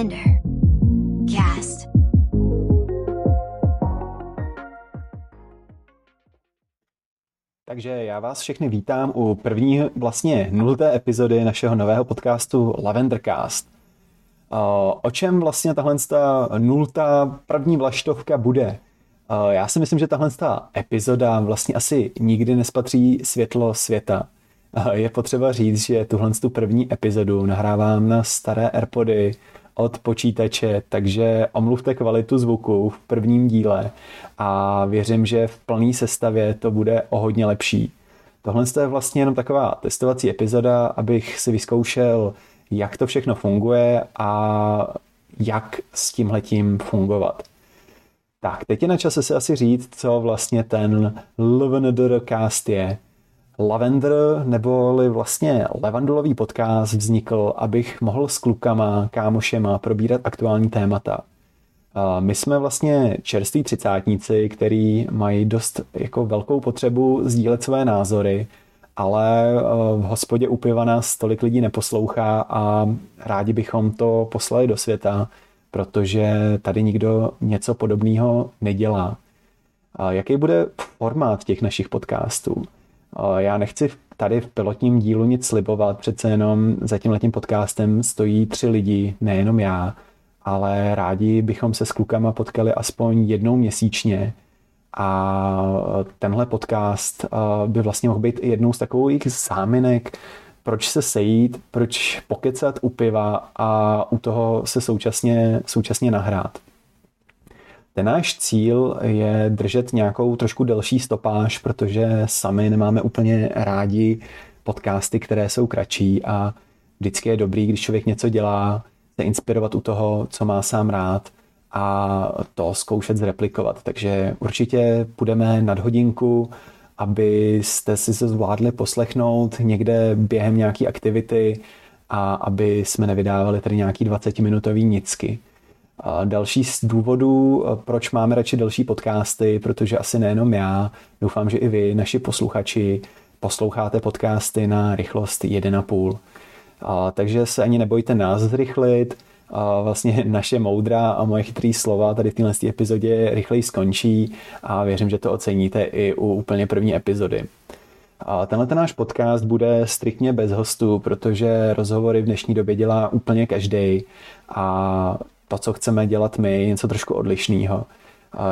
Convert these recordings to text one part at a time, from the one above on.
Lavender Cast. Takže já vás všechny vítám u první vlastně nulté epizody našeho nového podcastu Lavendercast. O čem vlastně tahle nultá první vlaštovka bude? Já si myslím, že tahle epizoda vlastně asi nikdy nespatří světlo světa. Je potřeba říct, že tuhle tu první epizodu nahrávám na staré Airpody od počítače, takže omluvte kvalitu zvuku v prvním díle a věřím, že v plné sestavě to bude o hodně lepší. Tohle je vlastně jenom taková testovací epizoda, abych si vyzkoušel, jak to všechno funguje a jak s tímhletím fungovat. Tak, teď je na čase si asi říct, co vlastně ten LVNDRcast je. Lavender, neboli vlastně levandulový podcast vznikl, abych mohl s klukama, kámošema probírat aktuální témata. My jsme vlastně čerství třicátníci, který mají dost jako velkou potřebu sdílet své názory, ale eh, v hospodě u piva nás tolik lidí neposlouchá a rádi bychom to poslali do světa, protože tady nikdo něco podobného nedělá. Jaký bude formát těch našich podcastů? Já nechci tady v pilotním dílu nic slibovat, přece jenom za tím letím podcastem stojí tři lidi, nejenom já, ale rádi bychom se s klukama potkali aspoň jednou měsíčně a tenhle podcast by vlastně mohl být jednou z takových záminek, proč se sejít, proč pokecat u piva a u toho se současně, současně nahrát. Ten náš cíl je držet nějakou trošku delší stopáž, protože sami nemáme úplně rádi podcasty, které jsou kratší a vždycky je dobrý, když člověk něco dělá, se inspirovat u toho, co má sám rád a to zkoušet zreplikovat. Takže určitě půjdeme nad hodinku, abyste si se zvládli poslechnout někde během nějaké aktivity a aby jsme nevydávali tady nějaký 20-minutový nicky. Další z důvodů, proč máme radši další podcasty, protože asi nejenom já, doufám, že i vy, naši posluchači, posloucháte podcasty na rychlost 1,5. A, takže se ani nebojte nás zrychlit, a vlastně naše moudra a moje chytrý slova tady v téhle epizodě rychleji skončí a věřím, že to oceníte i u úplně první epizody. A tenhle ten náš podcast bude striktně bez hostů, protože rozhovory v dnešní době dělá úplně každý a to, co chceme dělat my, něco trošku odlišného.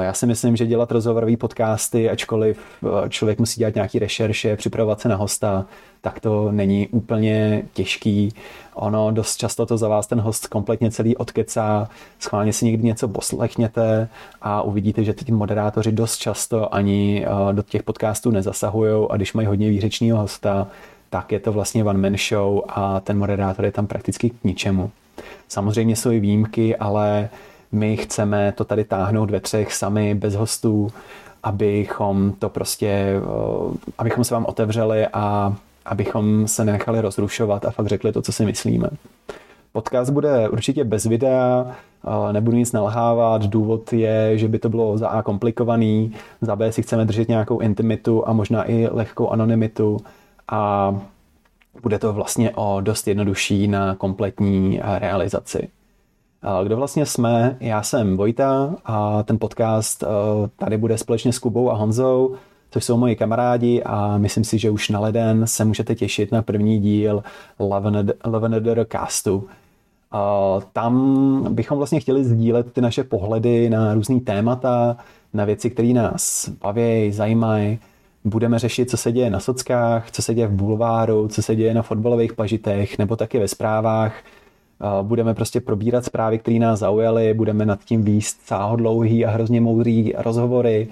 Já si myslím, že dělat rozhovorové podcasty, ačkoliv eh, člověk musí dělat nějaký rešerše, připravovat se na hosta, tak to není úplně těžký. Ono dost často to za vás ten host kompletně celý odkecá, schválně si někdy něco poslechněte a uvidíte, že ty moderátoři dost často ani eh, do těch podcastů nezasahují a když mají hodně výřečného hosta, tak je to vlastně one man show a ten moderátor je tam prakticky k ničemu. Samozřejmě jsou i výjimky, ale my chceme to tady táhnout ve třech sami, bez hostů, abychom to prostě, abychom se vám otevřeli a abychom se nenechali rozrušovat a fakt řekli to, co si myslíme. Podcast bude určitě bez videa, nebudu nic nalhávat, důvod je, že by to bylo za A komplikovaný, za B si chceme držet nějakou intimitu a možná i lehkou anonymitu a bude to vlastně o dost jednodušší na kompletní eh, realizaci. Kdo vlastně jsme? Já jsem Vojta a ten podcast eh, tady bude společně s Kubou a Honzou, což jsou moji kamarádi a myslím si, že už na leden se můžete těšit na první díl Love castu. Tam bychom vlastně chtěli sdílet ty naše pohledy na různé témata, na věci, které nás baví, zajímají. Budeme řešit, co se děje na sockách, co se děje v bulváru, co se děje na fotbalových pažitech, nebo taky ve zprávách – budeme prostě probírat zprávy, které nás zaujaly, budeme nad tím výst sáhodlouhý a hrozně moudrý rozhovory,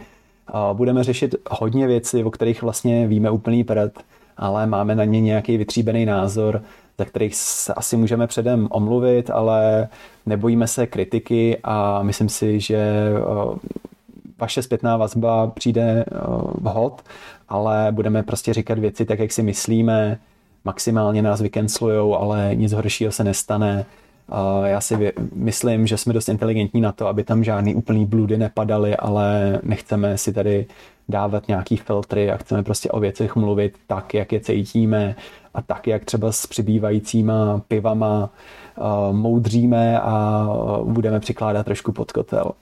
budeme řešit hodně věcí, o kterých vlastně víme úplný prd, ale máme na ně nějaký vytříbený názor, za kterých se asi můžeme předem omluvit, ale nebojíme se kritiky a myslím si, že vaše zpětná vazba přijde vhod, ale budeme prostě říkat věci tak, jak si myslíme, maximálně nás vykenslujou, ale nic horšího se nestane Já si myslím, že jsme dost inteligentní na to, aby tam žádný úplný bludy nepadaly, ale nechceme si tady dávat nějaký filtry a chceme prostě o věcech mluvit tak, jak je cítíme a tak, jak třeba s přibývajícíma pivama moudříme a budeme přikládat trošku pod kotel.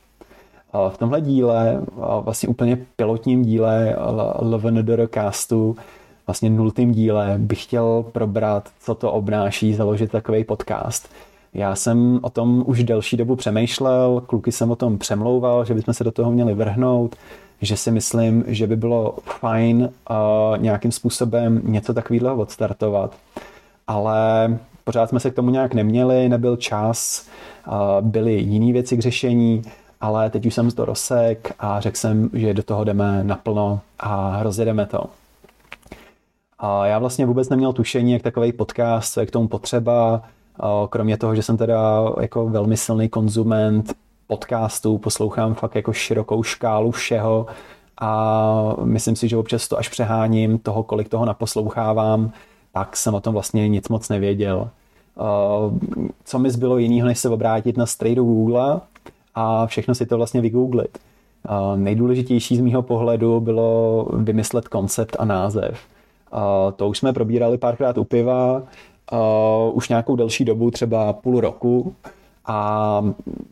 V tomhle díle, vlastně úplně pilotním díle LVNDR castu, vlastně nultým díle bych chtěl probrat, co to obnáší založit takový podcast. Já jsem o tom už delší dobu přemýšlel, kluky jsem o tom přemlouval, že bychom se do toho měli vrhnout, že si myslím, že by bylo fajn uh, nějakým způsobem něco takového odstartovat. Ale pořád jsme se k tomu nějak neměli, nebyl čas, uh, byly jiné věci k řešení, ale teď už jsem to rozsek a řekl jsem, že do toho jdeme naplno a rozjedeme to. A já vlastně vůbec neměl tušení, jak takový podcast, co je k tomu potřeba, kromě toho, že jsem teda jako velmi silný konzument podcastů, poslouchám fakt jako širokou škálu všeho a myslím si, že občas to až přeháním toho, kolik toho naposlouchávám, tak jsem o tom vlastně nic moc nevěděl. Co mi zbylo jiného, než se obrátit na strejdu Google a všechno si to vlastně vygooglit. Nejdůležitější z mýho pohledu bylo vymyslet koncept a název. To už jsme probírali párkrát u piva, už nějakou delší dobu, třeba půl roku a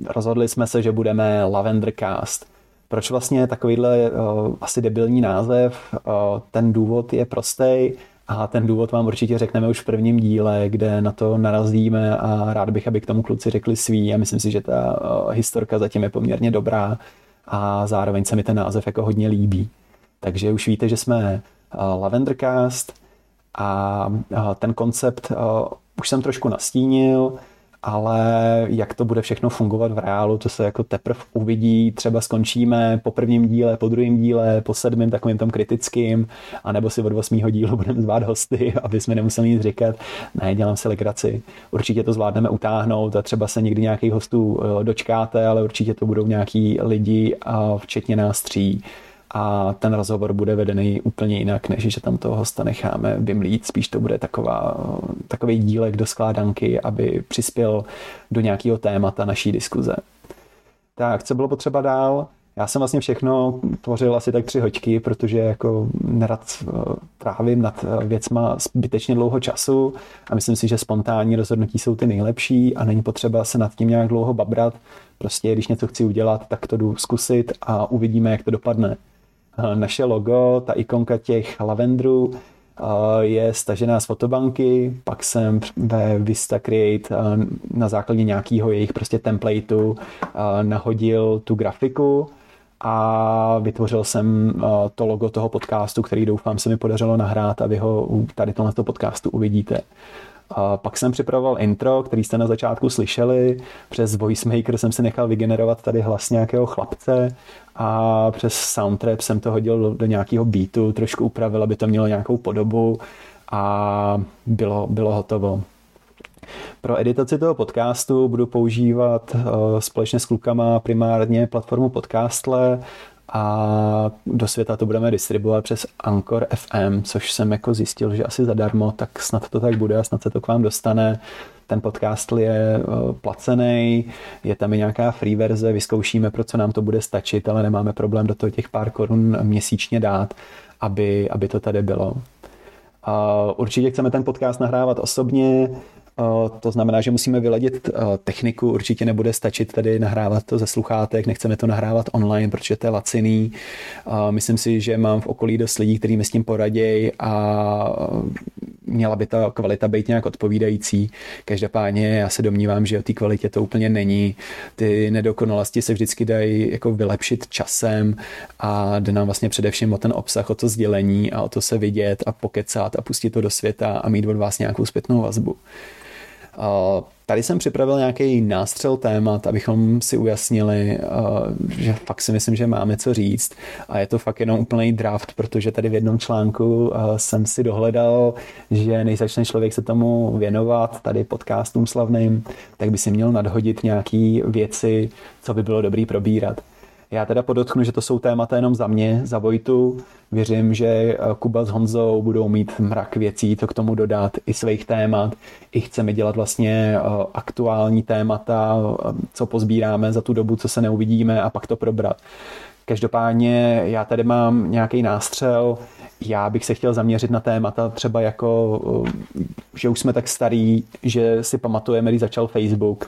rozhodli jsme se, že budeme Lavendercast. Proč vlastně takovýhle uh, asi debilní název? Uh, ten důvod je prostý a ten důvod vám určitě řekneme už v prvním díle, kde na to narazíme a rád bych, aby k tomu kluci řekli svý a myslím si, že ta uh, historka zatím je poměrně dobrá a zároveň se mi ten název jako hodně líbí. Takže už víte, že jsme uh, Lavendercast a uh, ten koncept už jsem trošku nastínil, ale jak to bude všechno fungovat v reálu, to se jako teprve uvidí, třeba skončíme po prvním díle, po druhém díle, po sedmém takovým tom kritickým, anebo si od osmého dílu budeme zvát hosty, aby jsme nemuseli nic říkat, ne, dělám si legraci. Určitě to zvládneme utáhnout a třeba se někdy nějakých hostů eh, dočkáte, ale určitě to budou nějaký lidi, včetně nás tří a ten rozhovor bude vedený úplně jinak, než že tam toho hosta necháme vymlít. Spíš to bude taková, takový dílek do skládanky, aby přispěl do nějakého témata naší diskuze. Tak, co bylo potřeba dál? Já jsem vlastně všechno tvořil asi tak tři hoďky, protože jako nerad eh, trávím nad eh, věcma zbytečně dlouho času a myslím si, že spontánní rozhodnutí jsou ty nejlepší a není potřeba se nad tím nějak dlouho babrat. Prostě když něco chci udělat, tak to jdu zkusit a uvidíme, jak to dopadne. Eh, naše logo, ta ikonka těch lavendrů eh, je stažená z fotobanky, pak jsem ve Vista Create eh, na základě nějakého jejich prostě templateu nahodil tu grafiku a vytvořil jsem to logo toho podcastu, který doufám se mi podařilo nahrát a vy ho tady tohle podcastu uvidíte. A pak jsem připravoval intro, který jste na začátku slyšeli. Přes VoiceMaker jsem si nechal vygenerovat tady hlas nějakého chlapce a přes soundtrap jsem to hodil do, nějakého beatu, trošku upravil, aby to mělo nějakou podobu a bylo, bylo hotovo. Pro editaci toho podcastu budu používat uh, společně s klukama primárně platformu Podcastle a do světa to budeme distribuovat přes Anchor FM, což jsem jako zjistil, že asi zadarmo, tak snad to tak bude a snad se to k vám dostane. Ten podcast je eh, placený, je tam i nějaká free verze, vyzkoušíme, pro co nám to bude stačit, ale nemáme problém do toho těch pár korun měsíčně dát, aby, aby to tady bylo. Určitě chceme ten podcast nahrávat osobně, to znamená, že musíme vyladit techniku, určitě nebude stačit tady nahrávat to ze sluchátek, nechceme to nahrávat online, protože to je laciný. Myslím si, že mám v okolí dost lidí, kteří mi s tím poradějí a měla by ta kvalita být nějak odpovídající. Každopádně já se domnívám, že o té kvalitě to úplně není. Ty nedokonalosti se vždycky dají jako vylepšit časem a jde nám vlastně především o ten obsah, o to sdělení a o to se vidět a pokecat a pustit to do světa a mít od vás nějakou zpětnou vazbu. Tady jsem připravil nějaký nástřel témat, abychom si ujasnili, že fakt si myslím, že máme co říct a je to fakt jenom úplný draft, protože tady v jednom článku jsem si dohledal, že než začne člověk se tomu věnovat, tady podcastům slavným, tak by si měl nadhodit nějaký věci, co by bylo dobrý probírat. Já teda podotknu, že to jsou témata jenom za mě, za Vojtu. Věřím, že Kuba s Honzou budou mít mrak věcí, to k tomu dodat, i svých témat. I chceme dělat vlastně aktuální témata, co pozbíráme za tu dobu, co se neuvidíme a pak to probrat. Každopádně já tady mám nějaký nástřel, já bych se chtěl zaměřit na témata třeba jako, že už jsme tak starý, že si pamatujeme, když začal Facebook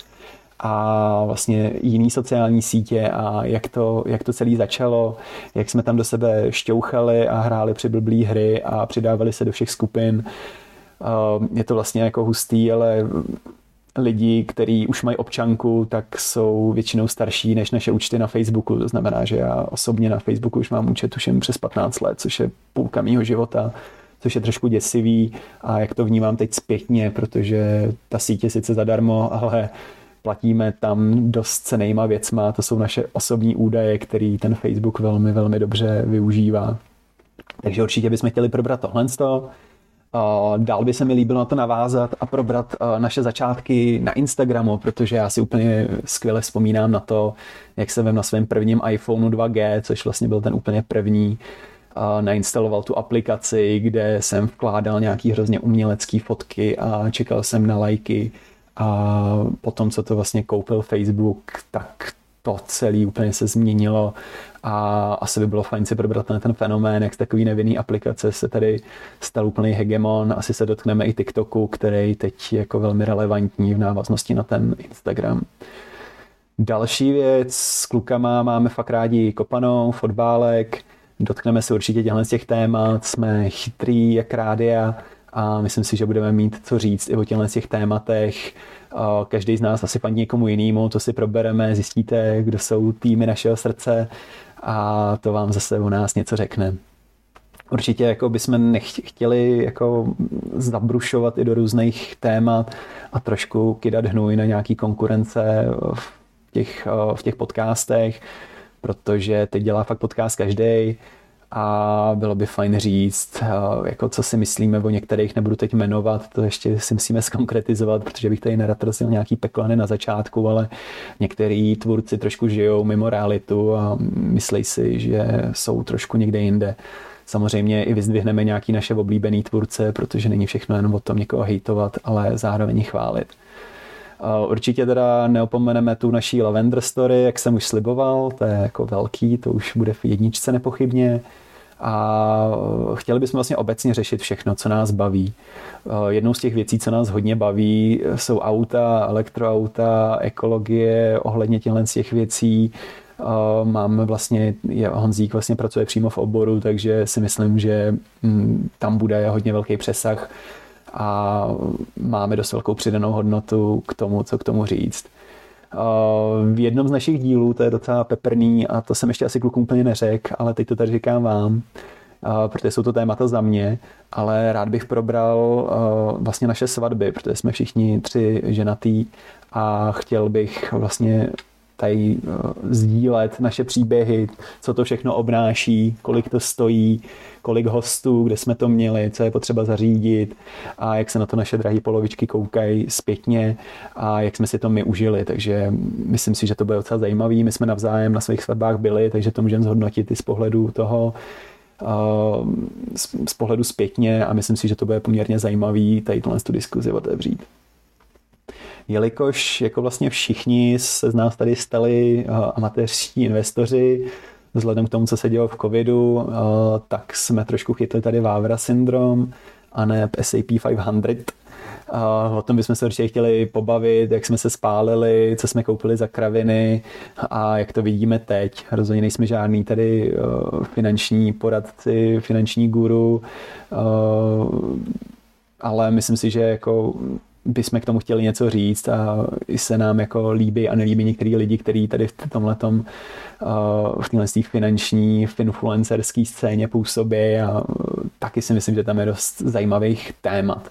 a vlastně jiný sociální sítě a jak to, jak to celé začalo, jak jsme tam do sebe šťouchali a hráli při blblý hry a přidávali se do všech skupin. Je to vlastně jako hustý, ale lidi, kteří už mají občanku, tak jsou většinou starší než naše účty na Facebooku. To znamená, že já osobně na Facebooku už mám účet tuším přes 15 let, což je půlka mýho života což je trošku děsivý a jak to vnímám teď zpětně, protože ta sítě sice zadarmo, ale platíme tam dost cenýma věcma, to jsou naše osobní údaje, který ten Facebook velmi, velmi dobře využívá. Takže určitě bychom chtěli probrat tohle. Dál by se mi líbilo na to navázat a probrat naše začátky na Instagramu, protože já si úplně skvěle vzpomínám na to, jak jsem na svém prvním iPhoneu 2G, což vlastně byl ten úplně první, nainstaloval tu aplikaci, kde jsem vkládal nějaký hrozně umělecký fotky a čekal jsem na lajky a potom, co to vlastně koupil Facebook, tak to celé úplně se změnilo a asi by bylo fajn si probrat ten, fenomén, jak z takový nevinný aplikace se tady stal úplný hegemon. Asi se dotkneme i TikToku, který teď je jako velmi relevantní v návaznosti na ten Instagram. Další věc, s klukama máme fakt rádi kopanou, fotbálek, dotkneme se určitě těchto z těch témat, jsme chytrý jak rádia a myslím si, že budeme mít co říct i o těchto těch tématech. Každý z nás asi fandí někomu jinému, to si probereme, zjistíte, kdo jsou týmy našeho srdce a to vám zase o nás něco řekne. Určitě jako bychom nechtěli jako zabrušovat i do různých témat a trošku kydat hnůj na nějaký konkurence v těch, v těch podcastech, protože teď dělá fakt podcast každý a bylo by fajn říct, jako co si myslíme o některých, nebudu teď jmenovat, to ještě si musíme skonkretizovat, protože bych tady nerad prosil nějaký peklany na začátku, ale některý tvůrci trošku žijou mimo realitu a myslí si, že jsou trošku někde jinde. Samozřejmě i vyzdvihneme nějaký naše oblíbený tvůrce, protože není všechno jenom o tom někoho hejtovat, ale zároveň chválit. Určitě teda neopomeneme tu naší Lavender Story, jak jsem už sliboval, to je jako velký, to už bude v jedničce nepochybně a chtěli bychom vlastně obecně řešit všechno, co nás baví. Jednou z těch věcí, co nás hodně baví, jsou auta, elektroauta, ekologie, ohledně těchto těch věcí. Máme vlastně, Honzík vlastně pracuje přímo v oboru, takže si myslím, že mm, tam bude hodně velký přesah a máme dost velkou přidanou hodnotu k tomu, co k tomu říct. V jednom z našich dílů, to je docela peprný a to jsem ještě asi klukům úplně neřekl, ale teď to tady říkám vám, protože jsou to témata za mě, ale rád bych probral vlastně naše svatby, protože jsme všichni tři ženatý a chtěl bych vlastně tady sdílet naše příběhy, co to všechno obnáší, kolik to stojí, kolik hostů, kde jsme to měli, co je potřeba zařídit a jak se na to naše drahé polovičky koukají zpětně a jak jsme si to my užili. Takže myslím si, že to bude docela zajímavý. My jsme navzájem na svých svatbách byli, takže to můžeme zhodnotit i z pohledu toho, z pohledu zpětně a myslím si, že to bude poměrně zajímavý tady tuhle tu diskuzi otevřít. Jelikož jako vlastně všichni se z nás tady stali amatéřští investoři, vzhledem k tomu, co se dělo v covidu, eh, tak jsme trošku chytli tady Vávra syndrom a ne SAP 500. Uh, o tom bychom se určitě chtěli pobavit, jak jsme se spálili, co jsme koupili za kraviny a jak to vidíme teď. Rozhodně nejsme žádný tady finanční poradci, finanční guru, ale myslím si, že jako bychom k tomu chtěli něco říct a se nám jako líbí a nelíbí některý lidi, kteří tady v tomhle uh, v téhle finanční, v influencerské scéně působí a taky si myslím, že tam je dost zajímavých témat.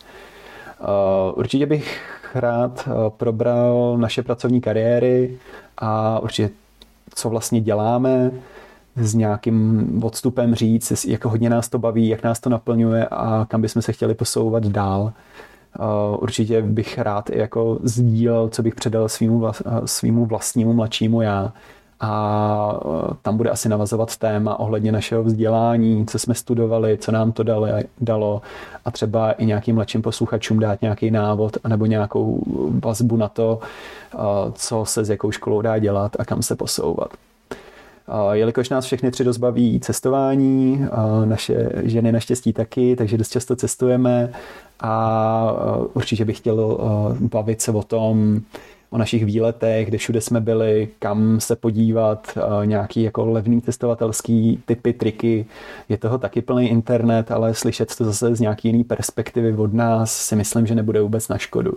Uh, určitě bych rád probral naše pracovní kariéry a určitě co vlastně děláme, s nějakým odstupem říct, jak hodně nás to baví, jak nás to naplňuje a kam bychom se chtěli posouvat dál. Eh, určitě bych rád i jako sdílel, co bych předal svýmu, eh, svýmu vlastnímu mladšímu já a tam bude asi navazovat téma ohledně našeho vzdělání, co jsme studovali, co nám to dalo, dalo a třeba i nějakým mladším posluchačům dát nějaký návod anebo nějakou vazbu na to, co se s jakou školou dá dělat a kam se posouvat. Jelikož nás všechny tři dost baví cestování, naše ženy naštěstí taky, takže dost často cestujeme a určitě bych chtěl bavit se o tom, o našich výletech, kde všude jsme byli, kam se podívat, nějaký jako levný testovatelský typy, triky. Je toho taky plný internet, ale slyšet to zase z nějaký jiný perspektivy od nás si myslím, že nebude vůbec na škodu.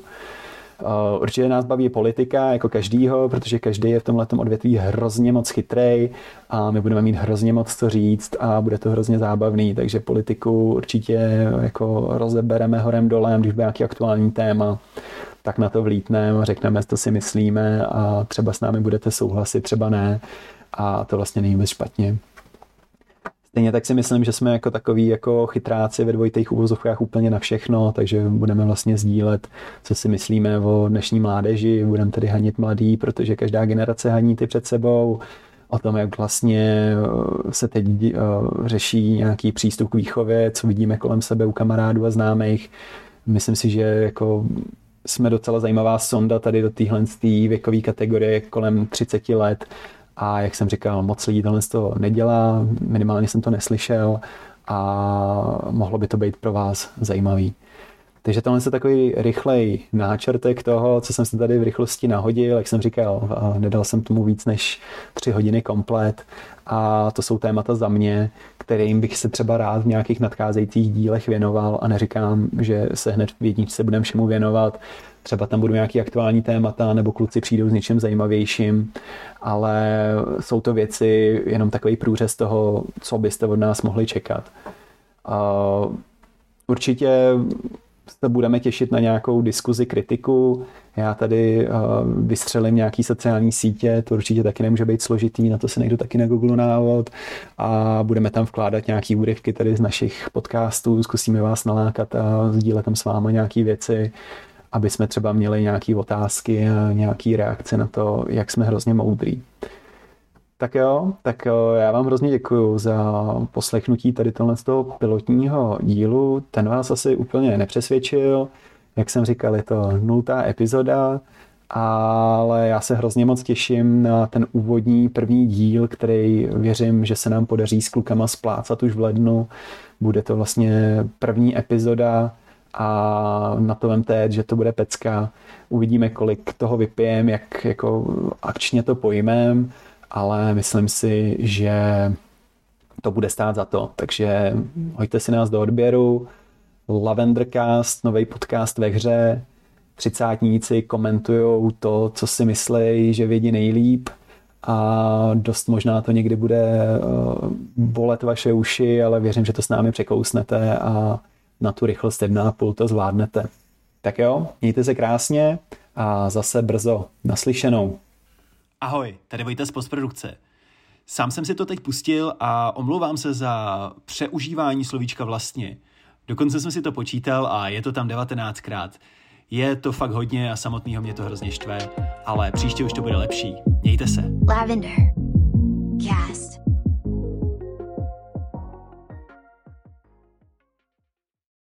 Určitě nás baví politika, jako každýho, protože každý je v tomhle odvětví hrozně moc chytrej a my budeme mít hrozně moc co říct a bude to hrozně zábavný, takže politiku určitě jako rozebereme horem dolem, když bude nějaký aktuální téma tak na to vlítneme řekneme, co si myslíme a třeba s námi budete souhlasit, třeba ne a to vlastně není vůbec špatně. Stejně tak si myslím, že jsme jako takový jako chytráci ve dvojitých úvozovkách úplně na všechno, takže budeme vlastně sdílet, co si myslíme o dnešní mládeži, budeme tedy hanit mladý, protože každá generace haní ty před sebou, o tom, jak vlastně eh, se teď eh, řeší nějaký přístup k výchově, co vidíme kolem sebe u kamarádů a známých. Myslím si, že jako jsme docela zajímavá sonda tady do téhle věkové kategorie kolem 30 let a jak jsem říkal, moc lidí tohle to nedělá, minimálně jsem to neslyšel a mohlo by to být pro vás zajímavý. Takže tohle je takový rychlej náčrtek toho, co jsem si tady v rychlosti nahodil, jak jsem říkal, nedal jsem tomu víc než tři hodiny komplet. A to jsou témata za mě, kterým bych se třeba rád v nějakých nadcházejících dílech věnoval. A neříkám, že se hned v jedničce budeme všemu věnovat, třeba tam budou nějaký aktuální témata nebo kluci přijdou s něčím zajímavějším, ale jsou to věci jenom takový průřez toho, co byste od nás mohli čekat. Určitě se budeme těšit na nějakou diskuzi, kritiku. Já tady uh, vystřelím nějaký sociální sítě, to určitě taky nemůže být složitý, na to si najdu taky na Google návod a budeme tam vkládat nějaký úryvky tady z našich podcastů, zkusíme vás nalákat a sdílet tam s vámi nějaké věci, aby jsme třeba měli nějaké otázky nějaké reakce na to, jak jsme hrozně moudrý. Tak jo, tak jo, já vám hrozně děkuji za poslechnutí tady tohle z toho pilotního dílu. Ten vás asi úplně nepřesvědčil. Jak jsem říkal, je to nultá epizoda, ale já se hrozně moc těším na ten úvodní první díl, který věřím, že se nám podaří s klukama splácat už v lednu. Bude to vlastně první epizoda a na to vemte, že to bude pecka. Uvidíme, kolik toho vypijem, jak jako akčně to pojmem ale myslím si, že to bude stát za to. Takže hoďte si nás do odběru. Lavendercast, nový podcast ve hře. Třicátníci komentují to, co si myslí, že vědí nejlíp a dost možná to někdy bude eh, bolet vaše uši, ale věřím, že to s námi překousnete a na tu rychlost 1,5 to zvládnete. Tak jo, mějte se krásně a zase brzo naslyšenou. Ahoj, tady Vojta z postprodukce. Sám jsem si to teď pustil a omlouvám se za přeužívání slovíčka vlastně. Dokonce jsem si to počítal a je to tam 19krát. Je to fakt hodně a samotného mě to hrozně štve, ale příště už to bude lepší. Mějte se. Lavender.